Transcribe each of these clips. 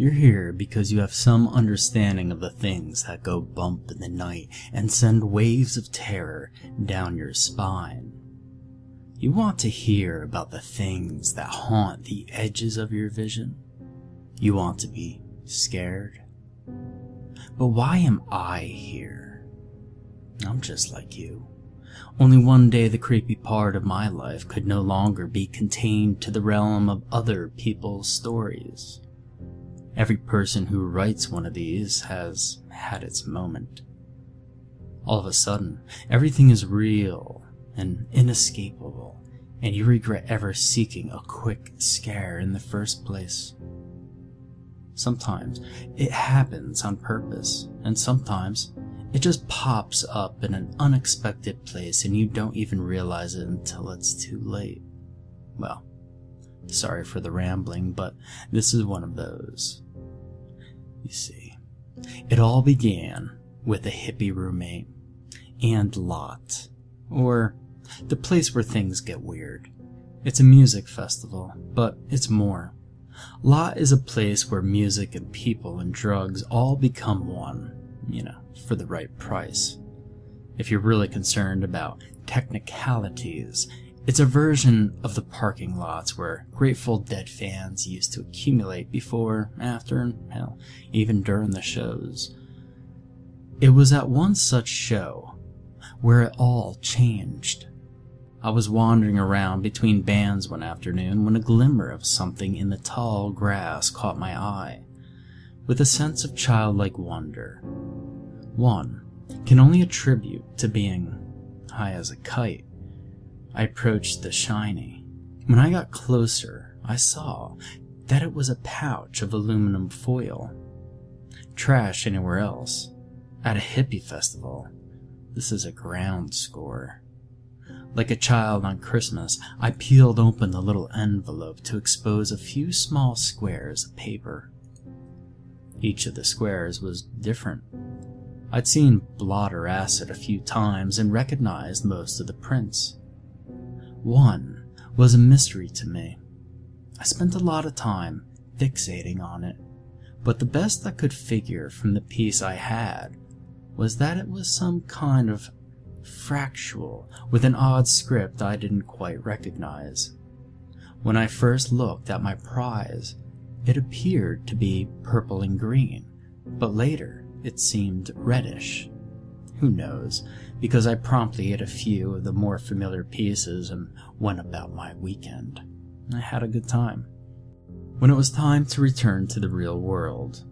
You're here because you have some understanding of the things that go bump in the night and send waves of terror down your spine. You want to hear about the things that haunt the edges of your vision. You want to be scared. But why am I here? I'm just like you. Only one day the creepy part of my life could no longer be contained to the realm of other people's stories. Every person who writes one of these has had its moment. All of a sudden, everything is real and inescapable, and you regret ever seeking a quick scare in the first place. Sometimes it happens on purpose, and sometimes it just pops up in an unexpected place and you don't even realize it until it's too late. Well, sorry for the rambling, but this is one of those. You see, it all began with a hippie roommate and Lot, or the place where things get weird. It's a music festival, but it's more. Lot is a place where music and people and drugs all become one, you know, for the right price. If you're really concerned about technicalities, it's a version of the parking lots where Grateful Dead fans used to accumulate before, after, and hell, even during the shows. It was at one such show where it all changed. I was wandering around between bands one afternoon when a glimmer of something in the tall grass caught my eye. With a sense of childlike wonder, one can only attribute to being high as a kite. I approached the shiny. When I got closer, I saw that it was a pouch of aluminum foil. Trash anywhere else. At a hippie festival, this is a ground score. Like a child on Christmas, I peeled open the little envelope to expose a few small squares of paper. Each of the squares was different. I'd seen blotter acid a few times and recognized most of the prints. One was a mystery to me. I spent a lot of time fixating on it, but the best I could figure from the piece I had was that it was some kind of fractal with an odd script I didn't quite recognize. When I first looked at my prize, it appeared to be purple and green, but later it seemed reddish. Who knows, because I promptly hit a few of the more familiar pieces and went about my weekend. I had a good time. When it was time to return to the real world,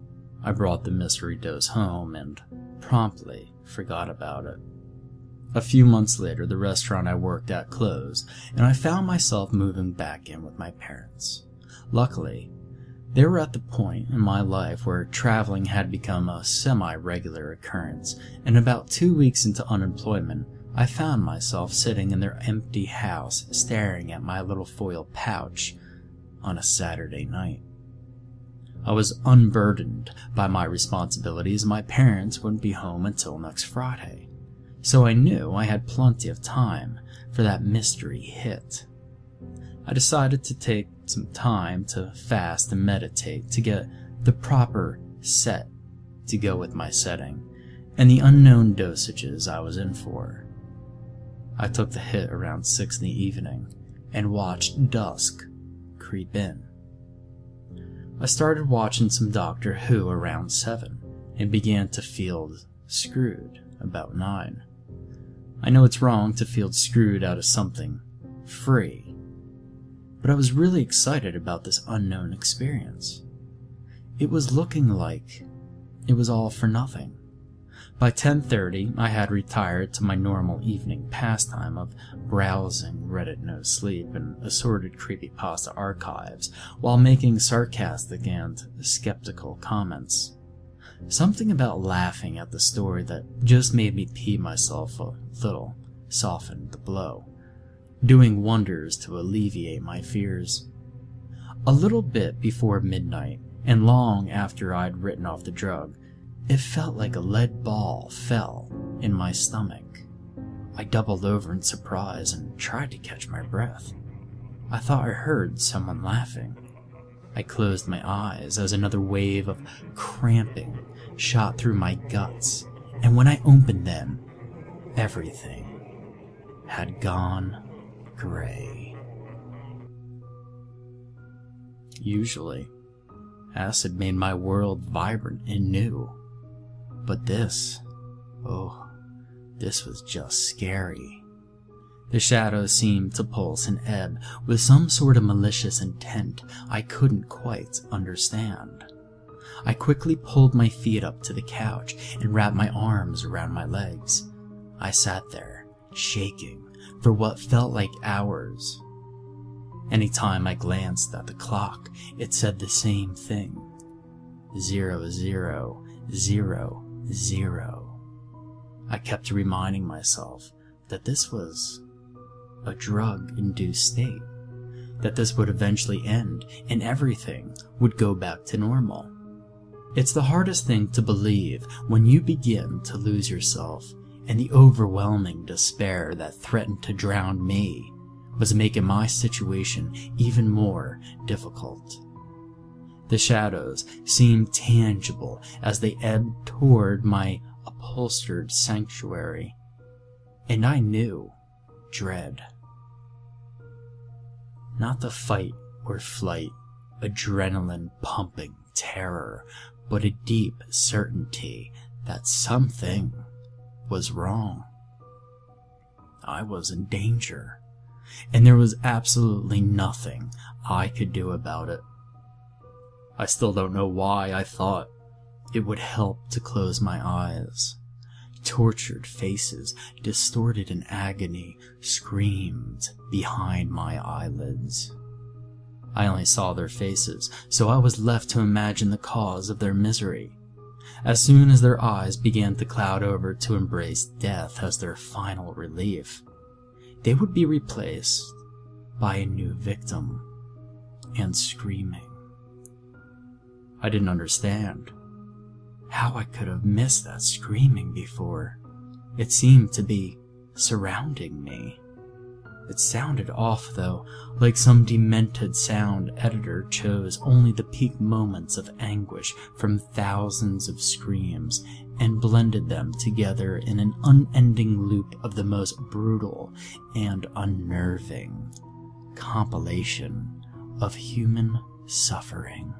I brought the mystery dose home and promptly forgot about it. A few months later, the restaurant I worked at closed, and I found myself moving back in with my parents. Luckily, they were at the point in my life where traveling had become a semi regular occurrence, and about two weeks into unemployment, I found myself sitting in their empty house staring at my little foil pouch on a Saturday night. I was unburdened by my responsibilities, my parents wouldn't be home until next Friday so I knew I had plenty of time for that mystery hit. I decided to take some time to fast and meditate to get the proper set to go with my setting and the unknown dosages I was in for. I took the hit around 6 in the evening and watched dusk creep in. I started watching some Doctor Who around 7 and began to feel screwed about 9. I know it's wrong to feel screwed out of something free, but I was really excited about this unknown experience. It was looking like it was all for nothing. By 10:30, I had retired to my normal evening pastime of browsing Reddit NoSleep and assorted creepypasta archives while making sarcastic and skeptical comments. Something about laughing at the story that just made me pee myself a little softened the blow, doing wonders to alleviate my fears. A little bit before midnight, and long after I'd written off the drug, it felt like a lead ball fell in my stomach. I doubled over in surprise and tried to catch my breath. I thought I heard someone laughing. I closed my eyes as another wave of cramping shot through my guts, and when I opened them, everything had gone gray. Usually, acid made my world vibrant and new. But this, oh, this was just scary. The shadows seemed to pulse and ebb with some sort of malicious intent I couldn't quite understand. I quickly pulled my feet up to the couch and wrapped my arms around my legs. I sat there, shaking, for what felt like hours. Anytime I glanced at the clock, it said the same thing. Zero, zero, zero, zero. I kept reminding myself that this was a drug induced state, that this would eventually end and everything would go back to normal. It's the hardest thing to believe when you begin to lose yourself, and the overwhelming despair that threatened to drown me was making my situation even more difficult. The shadows seemed tangible as they ebbed toward my upholstered sanctuary, and I knew dread. Not the fight or flight, adrenaline pumping terror, but a deep certainty that something was wrong. I was in danger, and there was absolutely nothing I could do about it. I still don't know why I thought it would help to close my eyes. Tortured faces, distorted in agony, screamed behind my eyelids. I only saw their faces, so I was left to imagine the cause of their misery. As soon as their eyes began to cloud over to embrace death as their final relief, they would be replaced by a new victim and screaming. I didn't understand how I could have missed that screaming before. It seemed to be surrounding me. It sounded off, though, like some demented sound editor chose only the peak moments of anguish from thousands of screams and blended them together in an unending loop of the most brutal and unnerving compilation of human suffering.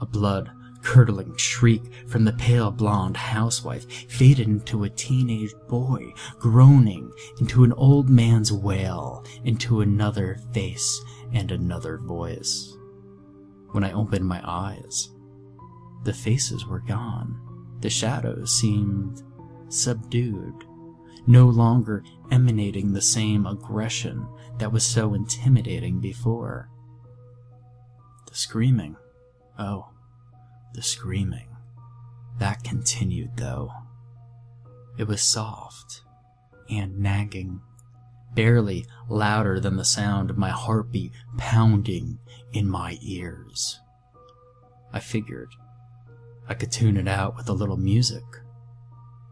A blood curdling shriek from the pale blonde housewife faded into a teenage boy, groaning into an old man's wail, into another face and another voice. When I opened my eyes, the faces were gone. The shadows seemed subdued, no longer emanating the same aggression that was so intimidating before. The screaming. Oh, the screaming. That continued, though. It was soft and nagging, barely louder than the sound of my heartbeat pounding in my ears. I figured I could tune it out with a little music.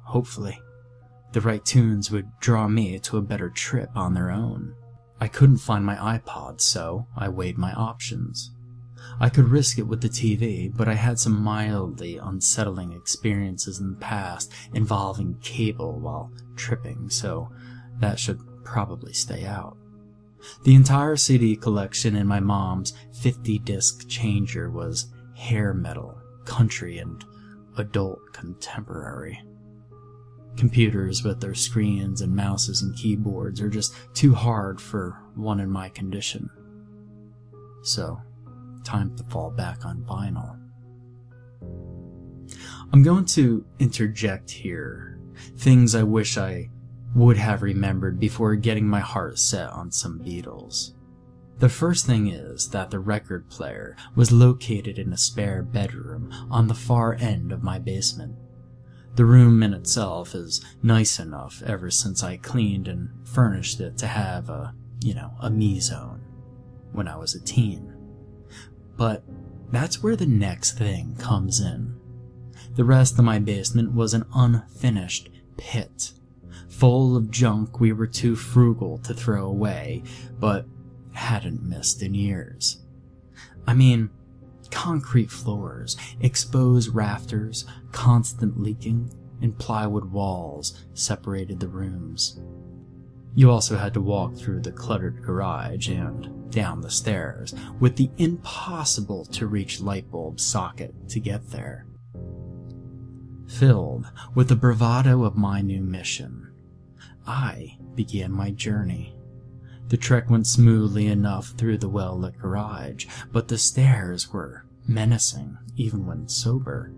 Hopefully, the right tunes would draw me to a better trip on their own. I couldn't find my iPod, so I weighed my options. I could risk it with the TV, but I had some mildly unsettling experiences in the past involving cable while tripping, so that should probably stay out. The entire CD collection in my mom's 50 disc changer was hair metal, country, and adult contemporary. Computers with their screens and mouses and keyboards are just too hard for one in my condition. So, time to fall back on vinyl. I'm going to interject here things I wish I would have remembered before getting my heart set on some Beatles. The first thing is that the record player was located in a spare bedroom on the far end of my basement. The room in itself is nice enough ever since I cleaned and furnished it to have a, you know, a me zone when I was a teen. But that's where the next thing comes in. The rest of my basement was an unfinished pit, full of junk we were too frugal to throw away, but hadn't missed in years. I mean, concrete floors, exposed rafters, constant leaking, and plywood walls separated the rooms. You also had to walk through the cluttered garage and down the stairs with the impossible to reach light bulb socket to get there. Filled with the bravado of my new mission, I began my journey. The trek went smoothly enough through the well lit garage, but the stairs were menacing even when sober.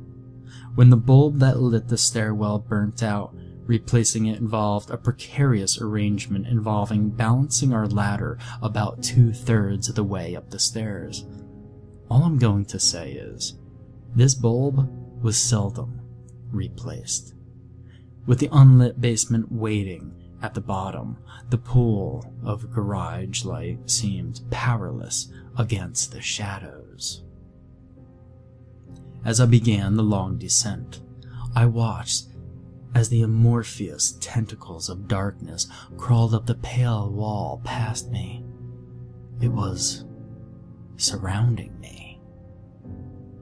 When the bulb that lit the stairwell burnt out, replacing it involved a precarious arrangement involving balancing our ladder about two thirds of the way up the stairs. All I'm going to say is, this bulb was seldom replaced. With the unlit basement waiting at the bottom, the pool of garage light seemed powerless against the shadows. As I began the long descent, I watched as the amorphous tentacles of darkness crawled up the pale wall past me. It was surrounding me.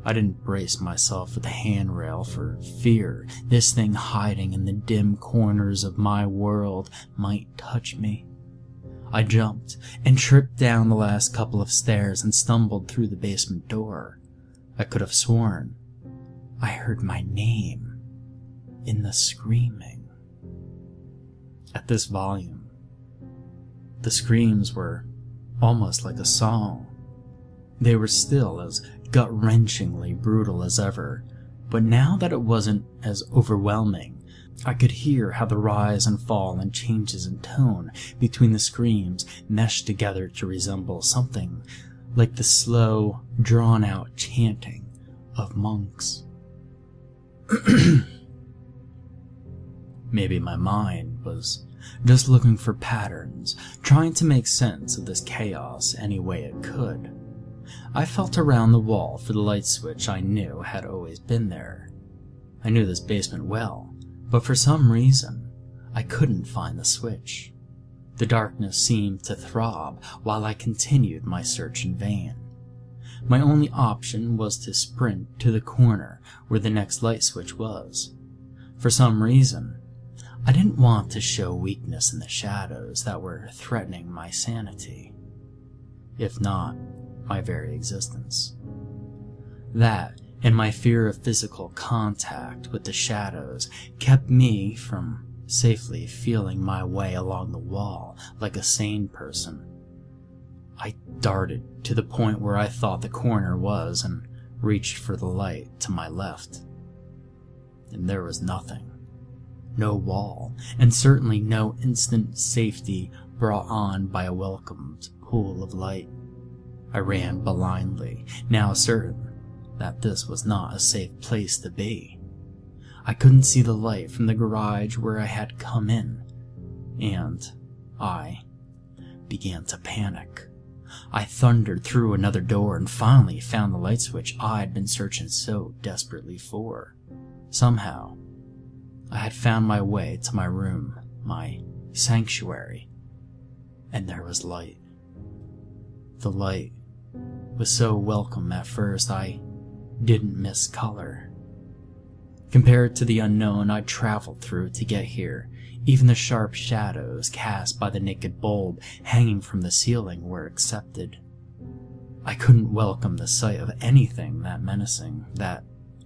I didn't brace myself with the handrail for fear this thing hiding in the dim corners of my world might touch me. I jumped and tripped down the last couple of stairs and stumbled through the basement door. I could have sworn I heard my name in the screaming. At this volume, the screams were almost like a song. They were still as gut wrenchingly brutal as ever, but now that it wasn't as overwhelming, I could hear how the rise and fall and changes in tone between the screams meshed together to resemble something like the slow, drawn out chanting of monks. Maybe my mind was just looking for patterns, trying to make sense of this chaos any way it could. I felt around the wall for the light switch I knew had always been there. I knew this basement well, but for some reason, I couldn't find the switch. The darkness seemed to throb while I continued my search in vain. My only option was to sprint to the corner where the next light switch was. For some reason, I didn't want to show weakness in the shadows that were threatening my sanity. If not, my very existence. That and my fear of physical contact with the shadows kept me from safely feeling my way along the wall like a sane person. I darted to the point where I thought the corner was and reached for the light to my left. And there was nothing. No wall, and certainly no instant safety brought on by a welcomed pool of light. I ran blindly, now certain that this was not a safe place to be. I couldn't see the light from the garage where I had come in, and I began to panic. I thundered through another door and finally found the light switch I'd been searching so desperately for. Somehow, I had found my way to my room, my sanctuary, and there was light. The light was so welcome at first I didn't miss color. Compared to the unknown I'd traveled through to get here, even the sharp shadows cast by the naked bulb hanging from the ceiling were accepted. I couldn't welcome the sight of anything that menacing, that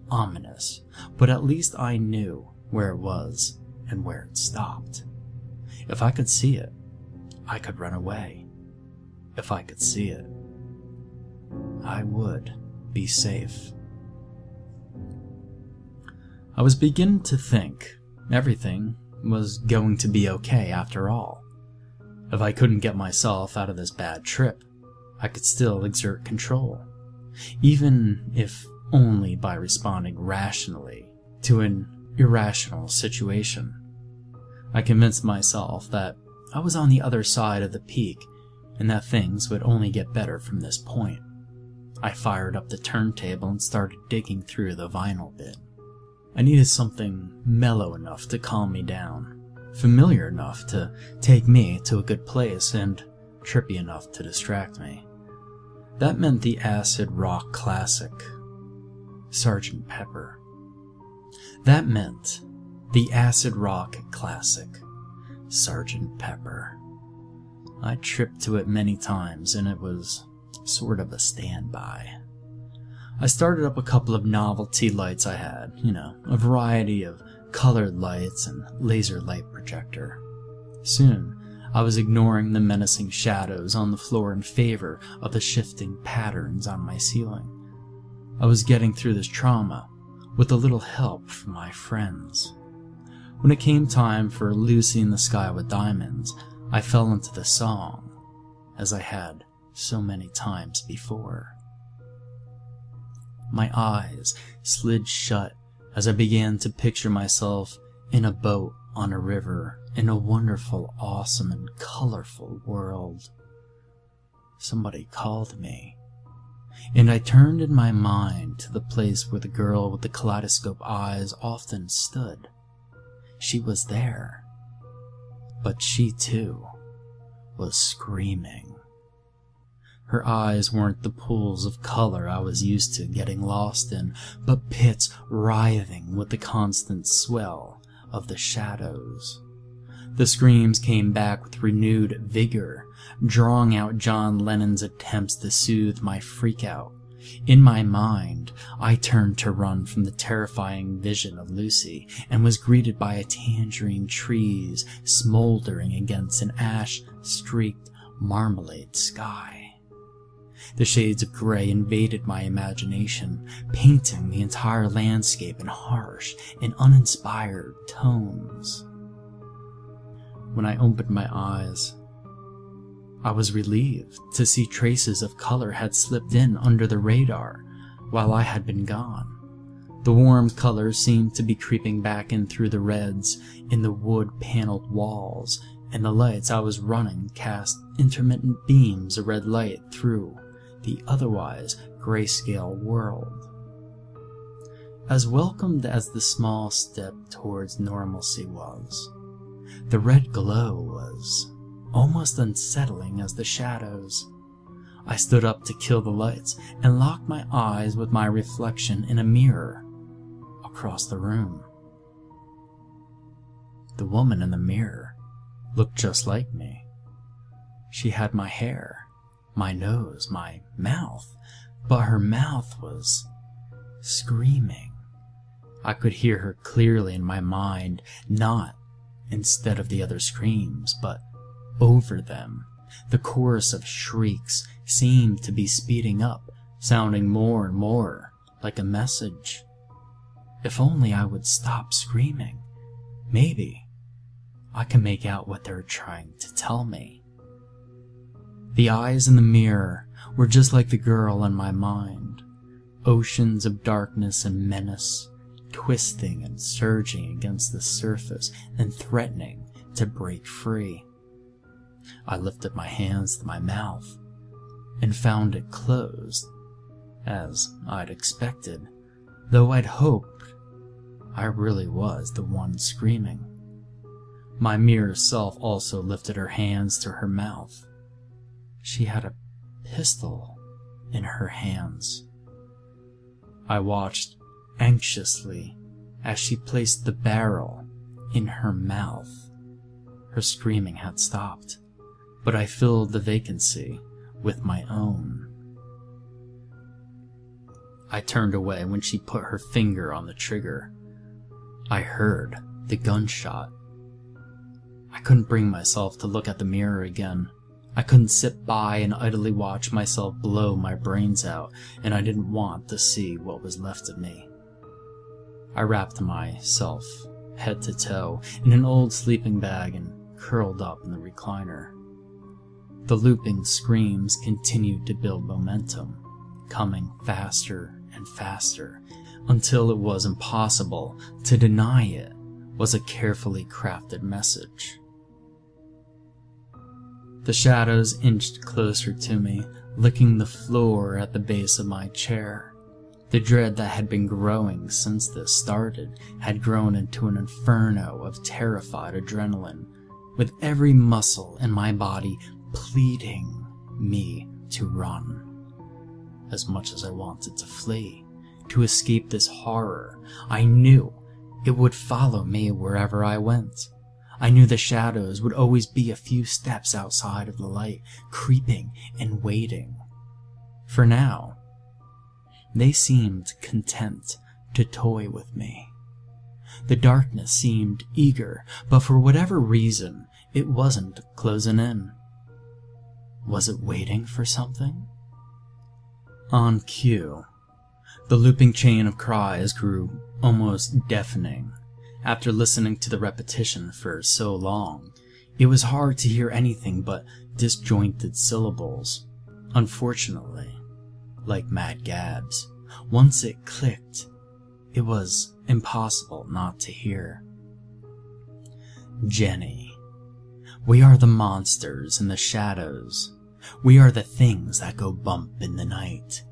ominous, but at least I knew where it was and where it stopped. If I could see it, I could run away. If I could see it, I would be safe. I was beginning to think everything was going to be okay after all. If I couldn't get myself out of this bad trip, I could still exert control, even if only by responding rationally to an irrational situation. I convinced myself that I was on the other side of the peak and that things would only get better from this point. I fired up the turntable and started digging through the vinyl bin. I needed something mellow enough to calm me down, familiar enough to take me to a good place, and trippy enough to distract me. That meant the acid rock classic, Sgt. Pepper. That meant the acid rock classic, Sgt. Pepper. I tripped to it many times, and it was sort of a standby. I started up a couple of novelty lights I had, you know, a variety of colored lights and laser light projector. Soon, I was ignoring the menacing shadows on the floor in favor of the shifting patterns on my ceiling. I was getting through this trauma with a little help from my friends. When it came time for Lucy in the Sky with Diamonds, I fell into the song, as I had so many times before. My eyes slid shut as I began to picture myself in a boat on a river in a wonderful, awesome, and colorful world. Somebody called me, and I turned in my mind to the place where the girl with the kaleidoscope eyes often stood. She was there, but she too was screaming. Her eyes weren't the pools of color I was used to getting lost in, but pits writhing with the constant swell of the shadows. The screams came back with renewed vigor, drawing out John Lennon's attempts to soothe my freakout. In my mind, I turned to run from the terrifying vision of Lucy and was greeted by a tangerine trees smoldering against an ash-streaked marmalade sky. The shades of gray invaded my imagination, painting the entire landscape in harsh and uninspired tones. When I opened my eyes, I was relieved to see traces of color had slipped in under the radar while I had been gone. The warm colors seemed to be creeping back in through the reds in the wood paneled walls, and the lights I was running cast intermittent beams of red light through the otherwise grayscale world. As welcomed as the small step towards normalcy was, the red glow was almost unsettling as the shadows. I stood up to kill the lights and locked my eyes with my reflection in a mirror across the room. The woman in the mirror looked just like me. She had my hair my nose, my mouth, but her mouth was screaming. I could hear her clearly in my mind, not instead of the other screams, but over them. The chorus of shrieks seemed to be speeding up, sounding more and more like a message. If only I would stop screaming. Maybe I can make out what they're trying to tell me. The eyes in the mirror were just like the girl in my mind. Oceans of darkness and menace, twisting and surging against the surface and threatening to break free. I lifted my hands to my mouth and found it closed, as I'd expected, though I'd hoped I really was the one screaming. My mirror self also lifted her hands to her mouth she had a pistol in her hands. I watched anxiously as she placed the barrel in her mouth. Her screaming had stopped, but I filled the vacancy with my own. I turned away when she put her finger on the trigger. I heard the gunshot. I couldn't bring myself to look at the mirror again. I couldn't sit by and idly watch myself blow my brains out, and I didn't want to see what was left of me. I wrapped myself head to toe in an old sleeping bag and curled up in the recliner. The looping screams continued to build momentum, coming faster and faster until it was impossible to deny it was a carefully crafted message. The shadows inched closer to me, licking the floor at the base of my chair. The dread that had been growing since this started had grown into an inferno of terrified adrenaline, with every muscle in my body pleading me to run. As much as I wanted to flee, to escape this horror, I knew it would follow me wherever I went. I knew the shadows would always be a few steps outside of the light, creeping and waiting. For now, they seemed content to toy with me. The darkness seemed eager, but for whatever reason, it wasn't closing in. Was it waiting for something? On cue, the looping chain of cries grew almost deafening. After listening to the repetition for so long, it was hard to hear anything but disjointed syllables. Unfortunately, like Mad Gabs, once it clicked, it was impossible not to hear. Jenny, we are the monsters in the shadows. We are the things that go bump in the night.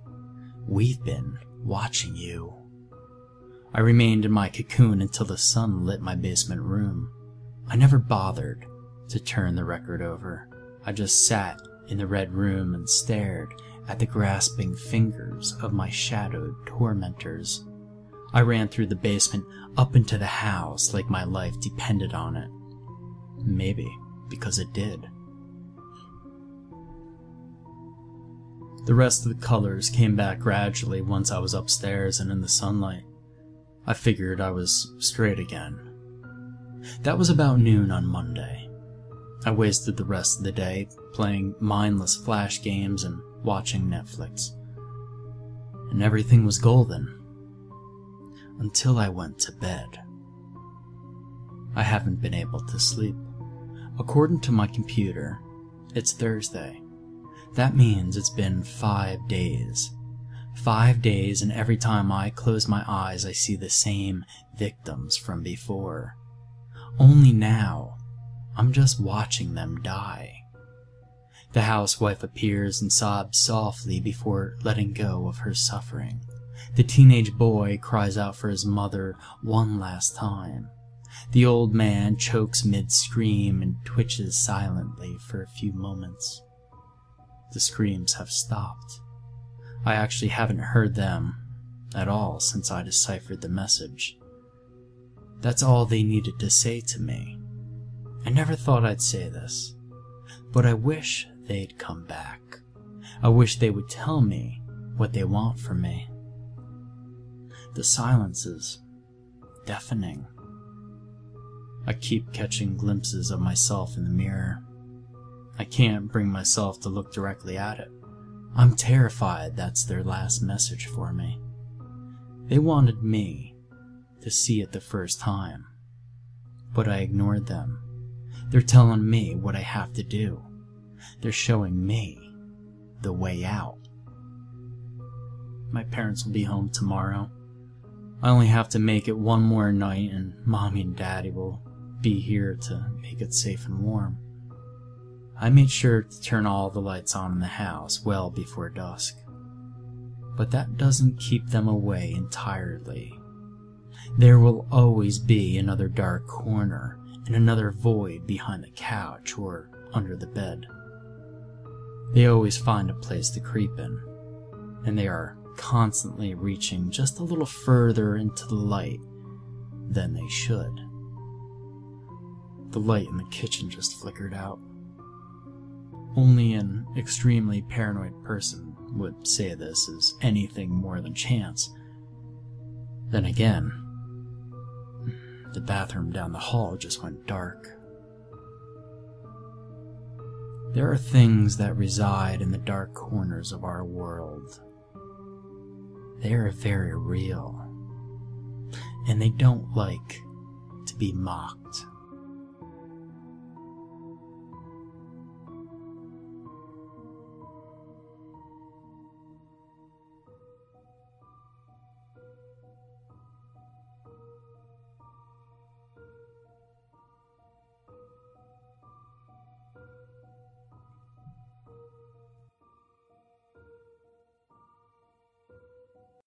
We've been watching you. I remained in my cocoon until the sun lit my basement room. I never bothered to turn the record over. I just sat in the red room and stared at the grasping fingers of my shadowed tormentors. I ran through the basement up into the house like my life depended on it. Maybe because it did. The rest of the colors came back gradually once I was upstairs and in the sunlight. I figured I was straight again. That was about noon on Monday. I wasted the rest of the day playing mindless flash games and watching Netflix. And everything was golden. Until I went to bed. I haven't been able to sleep. According to my computer, it's Thursday. That means it's been five days Five days, and every time I close my eyes, I see the same victims from before. Only now, I'm just watching them die. The housewife appears and sobs softly before letting go of her suffering. The teenage boy cries out for his mother one last time. The old man chokes mid scream and twitches silently for a few moments. The screams have stopped. I actually haven't heard them at all since I deciphered the message. That's all they needed to say to me. I never thought I'd say this, but I wish they'd come back. I wish they would tell me what they want from me. The silence is deafening. I keep catching glimpses of myself in the mirror. I can't bring myself to look directly at it. I'm terrified that's their last message for me. They wanted me to see it the first time, but I ignored them. They're telling me what I have to do. They're showing me the way out. My parents will be home tomorrow. I only have to make it one more night, and mommy and daddy will be here to make it safe and warm. I made sure to turn all the lights on in the house well before dusk. But that doesn't keep them away entirely. There will always be another dark corner and another void behind the couch or under the bed. They always find a place to creep in, and they are constantly reaching just a little further into the light than they should. The light in the kitchen just flickered out. Only an extremely paranoid person would say this is anything more than chance. Then again, the bathroom down the hall just went dark. There are things that reside in the dark corners of our world. They are very real. and they don't like to be mocked.